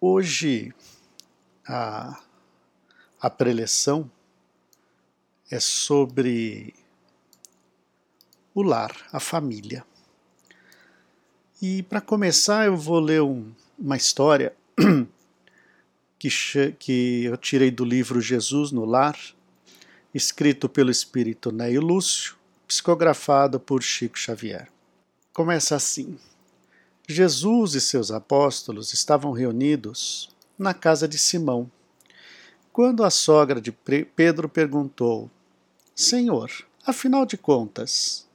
Hoje a, a preleção é sobre o lar, a família. E para começar, eu vou ler um, uma história que, que eu tirei do livro Jesus no Lar, escrito pelo espírito Neio Lúcio, psicografado por Chico Xavier. Começa assim. Jesus e seus apóstolos estavam reunidos na casa de Simão, quando a sogra de Pedro perguntou: Senhor, afinal de contas,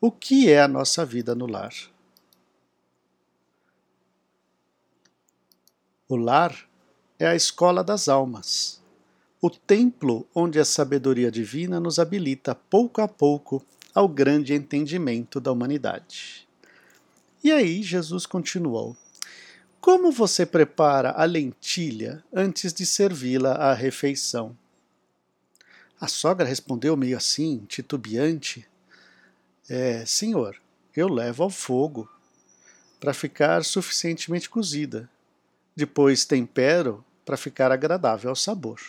o que é a nossa vida no lar? O lar é a escola das almas, o templo onde a sabedoria divina nos habilita pouco a pouco ao grande entendimento da humanidade. E aí Jesus continuou: Como você prepara a lentilha antes de servi-la à refeição? A sogra respondeu meio assim, titubeante: É, senhor, eu levo ao fogo para ficar suficientemente cozida. Depois tempero para ficar agradável ao sabor.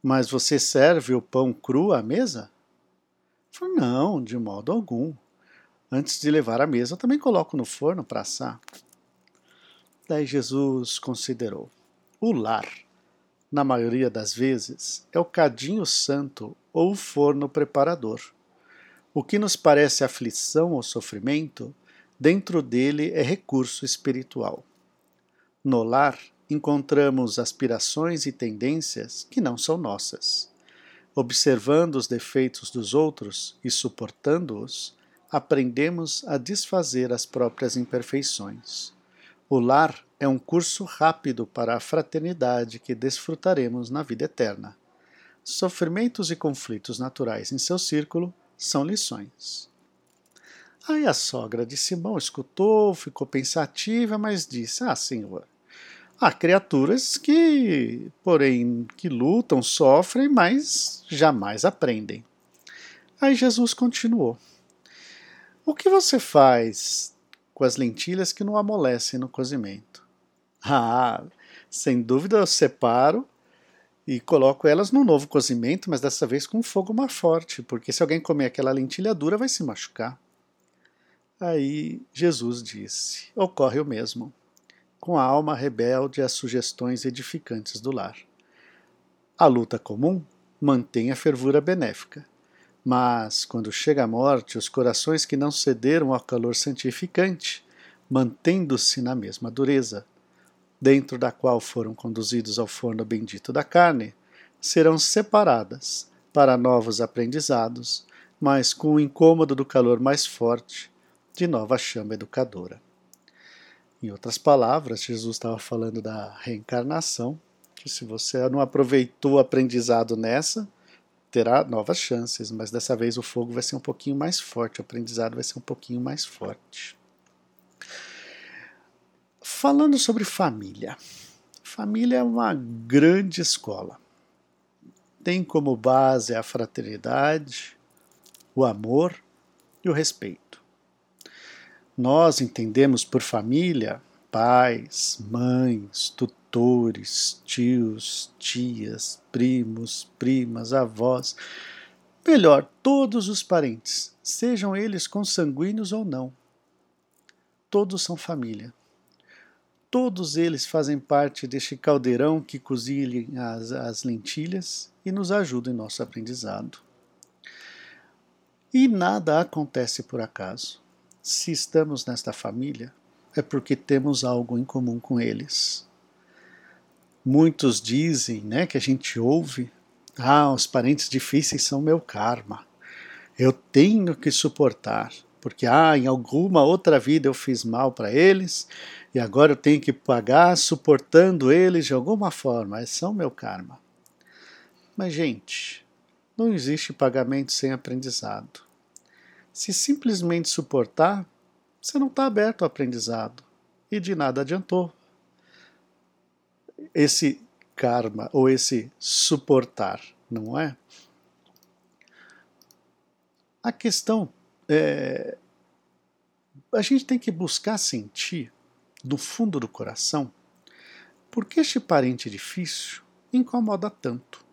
Mas você serve o pão cru à mesa? Não, de modo algum. Antes de levar à mesa, também coloco no forno para assar. Daí Jesus considerou: o lar, na maioria das vezes, é o cadinho santo ou o forno preparador. O que nos parece aflição ou sofrimento, dentro dele é recurso espiritual. No lar, encontramos aspirações e tendências que não são nossas. Observando os defeitos dos outros e suportando-os, aprendemos a desfazer as próprias imperfeições. O lar é um curso rápido para a fraternidade que desfrutaremos na vida eterna. Sofrimentos e conflitos naturais em seu círculo são lições. Aí a sogra de Simão escutou, ficou pensativa, mas disse: Ah, senhor, há criaturas que, porém, que lutam, sofrem, mas jamais aprendem. Aí Jesus continuou: o que você faz com as lentilhas que não amolecem no cozimento? Ah, sem dúvida eu separo e coloco elas no novo cozimento, mas dessa vez com fogo mais forte, porque se alguém comer aquela lentilha dura vai se machucar. Aí Jesus disse: ocorre o mesmo, com a alma rebelde às sugestões edificantes do lar. A luta comum mantém a fervura benéfica mas, quando chega a morte, os corações que não cederam ao calor santificante, mantendo-se na mesma dureza, dentro da qual foram conduzidos ao forno bendito da carne, serão separadas para novos aprendizados, mas com o incômodo do calor mais forte de nova chama educadora. Em outras palavras, Jesus estava falando da reencarnação, que se você não aproveitou o aprendizado nessa, terá novas chances, mas dessa vez o fogo vai ser um pouquinho mais forte, o aprendizado vai ser um pouquinho mais forte. Falando sobre família. Família é uma grande escola. Tem como base a fraternidade, o amor e o respeito. Nós entendemos por família pais, mães, tutores, tios, tias, primos, primas, avós, melhor, todos os parentes, sejam eles consanguíneos ou não. Todos são família. Todos eles fazem parte deste caldeirão que cozinha as, as lentilhas e nos ajuda em nosso aprendizado. E nada acontece por acaso. Se estamos nesta família, é porque temos algo em comum com eles. Muitos dizem, né, que a gente ouve, ah, os parentes difíceis são meu karma. Eu tenho que suportar, porque ah, em alguma outra vida eu fiz mal para eles e agora eu tenho que pagar suportando eles de alguma forma. Eles são meu karma. Mas, gente, não existe pagamento sem aprendizado. Se simplesmente suportar, você não está aberto ao aprendizado e de nada adiantou. Esse karma ou esse suportar, não é? A questão é. A gente tem que buscar sentir do fundo do coração, por que este parente difícil incomoda tanto?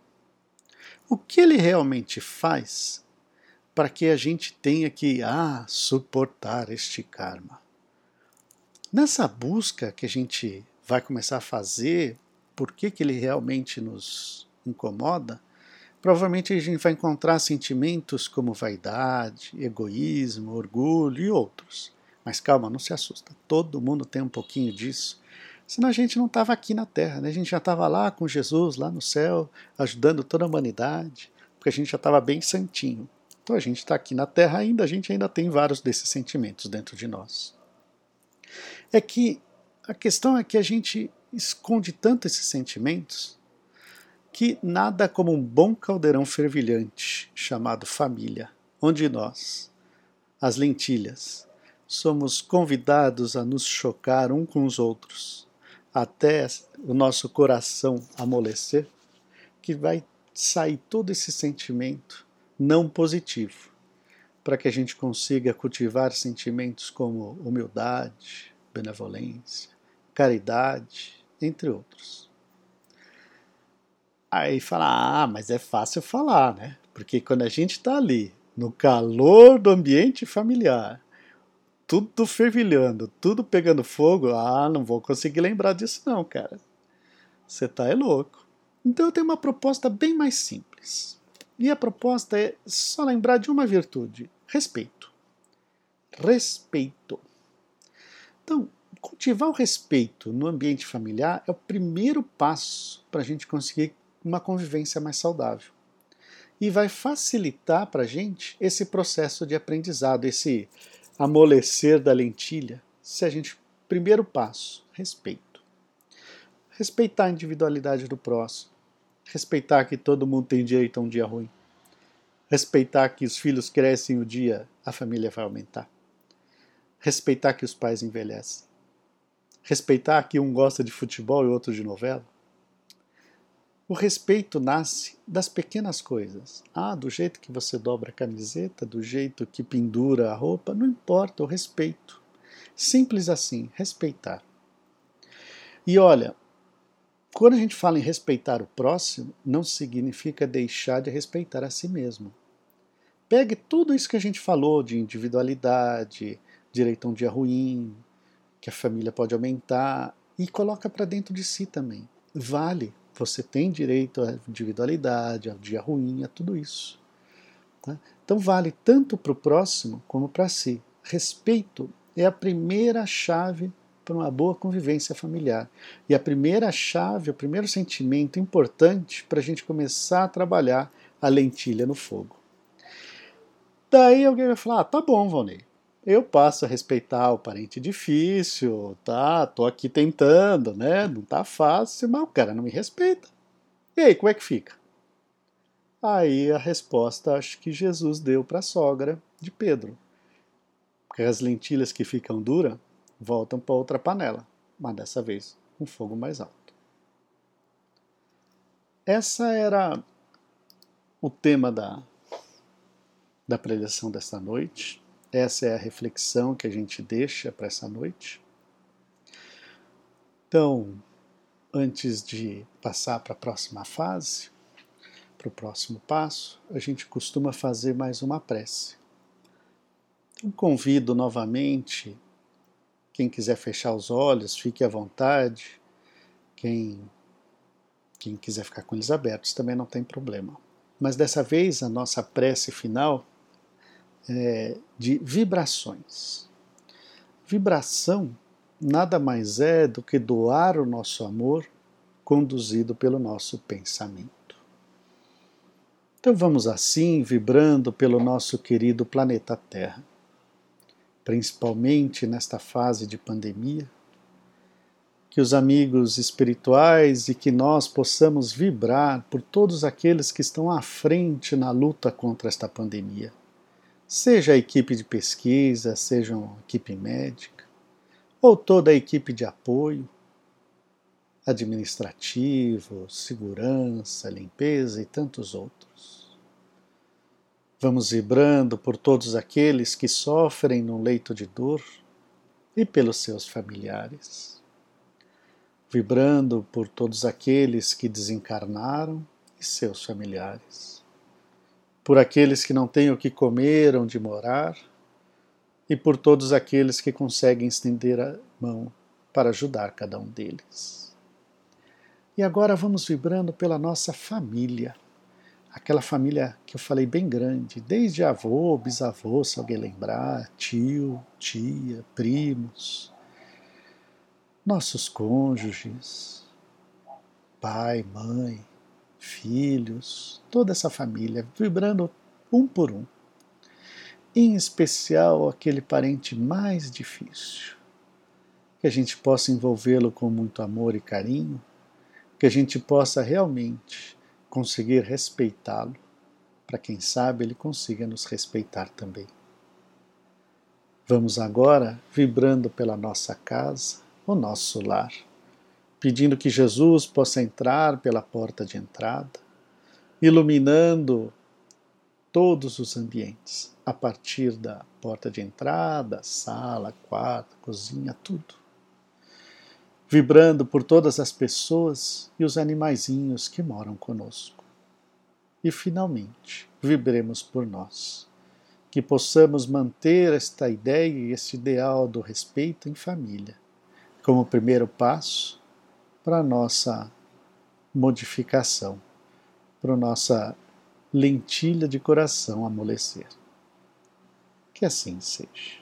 O que ele realmente faz para que a gente tenha que ah, suportar este karma? Nessa busca que a gente vai começar a fazer, por que, que ele realmente nos incomoda, provavelmente a gente vai encontrar sentimentos como vaidade, egoísmo, orgulho e outros. Mas calma, não se assusta. Todo mundo tem um pouquinho disso. Senão a gente não estava aqui na Terra, né? a gente já estava lá com Jesus, lá no céu, ajudando toda a humanidade, porque a gente já estava bem santinho. Então a gente está aqui na Terra ainda, a gente ainda tem vários desses sentimentos dentro de nós. É que a questão é que a gente esconde tanto esses sentimentos que nada como um bom caldeirão fervilhante chamado família, onde nós, as lentilhas, somos convidados a nos chocar um com os outros, até o nosso coração amolecer, que vai sair todo esse sentimento não positivo, para que a gente consiga cultivar sentimentos como humildade, benevolência, caridade, entre outros. Aí fala, ah, mas é fácil falar, né? Porque quando a gente está ali, no calor do ambiente familiar, tudo fervilhando, tudo pegando fogo, ah, não vou conseguir lembrar disso não, cara. Você tá é louco. Então eu tenho uma proposta bem mais simples. E a proposta é só lembrar de uma virtude: respeito. Respeito. Então, cultivar o respeito no ambiente familiar é o primeiro passo para a gente conseguir uma convivência mais saudável. E vai facilitar para a gente esse processo de aprendizado, esse amolecer da lentilha, se a gente. Primeiro passo, respeito. Respeitar a individualidade do próximo. Respeitar que todo mundo tem direito a um dia ruim. Respeitar que os filhos crescem o dia, a família vai aumentar. Respeitar que os pais envelhecem. Respeitar que um gosta de futebol e outro de novela o respeito nasce das pequenas coisas. Ah, do jeito que você dobra a camiseta, do jeito que pendura a roupa, não importa, o respeito. Simples assim, respeitar. E olha, quando a gente fala em respeitar o próximo, não significa deixar de respeitar a si mesmo. Pegue tudo isso que a gente falou de individualidade, direito a um dia ruim, que a família pode aumentar, e coloca para dentro de si também. Vale você tem direito à individualidade, ao dia ruim, a tudo isso. Tá? Então vale tanto para o próximo como para si. Respeito é a primeira chave para uma boa convivência familiar. E a primeira chave, o primeiro sentimento importante para a gente começar a trabalhar a lentilha no fogo. Daí alguém vai falar: ah, tá bom, Valnei, eu passo a respeitar o parente difícil, tá? Tô aqui tentando, né? Não tá fácil, mas o cara não me respeita. E aí, como é que fica? Aí a resposta acho que Jesus deu para a sogra de Pedro. Porque as lentilhas que ficam duras voltam para outra panela, mas dessa vez com fogo mais alto. Essa era o tema da, da preleção desta noite. Essa é a reflexão que a gente deixa para essa noite. Então, antes de passar para a próxima fase, para o próximo passo, a gente costuma fazer mais uma prece. Então, convido novamente quem quiser fechar os olhos, fique à vontade. Quem, quem quiser ficar com eles abertos também não tem problema. Mas dessa vez a nossa prece final é, de vibrações. Vibração nada mais é do que doar o nosso amor conduzido pelo nosso pensamento. Então vamos assim vibrando pelo nosso querido planeta Terra, principalmente nesta fase de pandemia, que os amigos espirituais e que nós possamos vibrar por todos aqueles que estão à frente na luta contra esta pandemia seja a equipe de pesquisa, seja a equipe médica, ou toda a equipe de apoio, administrativo, segurança, limpeza e tantos outros. Vamos vibrando por todos aqueles que sofrem num leito de dor, e pelos seus familiares, vibrando por todos aqueles que desencarnaram e seus familiares, por aqueles que não têm o que comer, onde morar, e por todos aqueles que conseguem estender a mão para ajudar cada um deles. E agora vamos vibrando pela nossa família aquela família que eu falei bem grande, desde avô, bisavô, se alguém lembrar, tio, tia, primos, nossos cônjuges, pai, mãe, filhos, toda essa família, vibrando um por um. Em especial aquele parente mais difícil. Que a gente possa envolvê-lo com muito amor e carinho, que a gente possa realmente conseguir respeitá-lo, para quem sabe ele consiga nos respeitar também. Vamos agora vibrando pela nossa casa, o nosso lar, pedindo que Jesus possa entrar pela porta de entrada, iluminando todos os ambientes, a partir da porta de entrada, sala, quarto, cozinha, tudo vibrando por todas as pessoas e os animaizinhos que moram conosco. E finalmente, vibremos por nós, que possamos manter esta ideia e este ideal do respeito em família, como primeiro passo para nossa modificação, para nossa lentilha de coração amolecer. Que assim seja.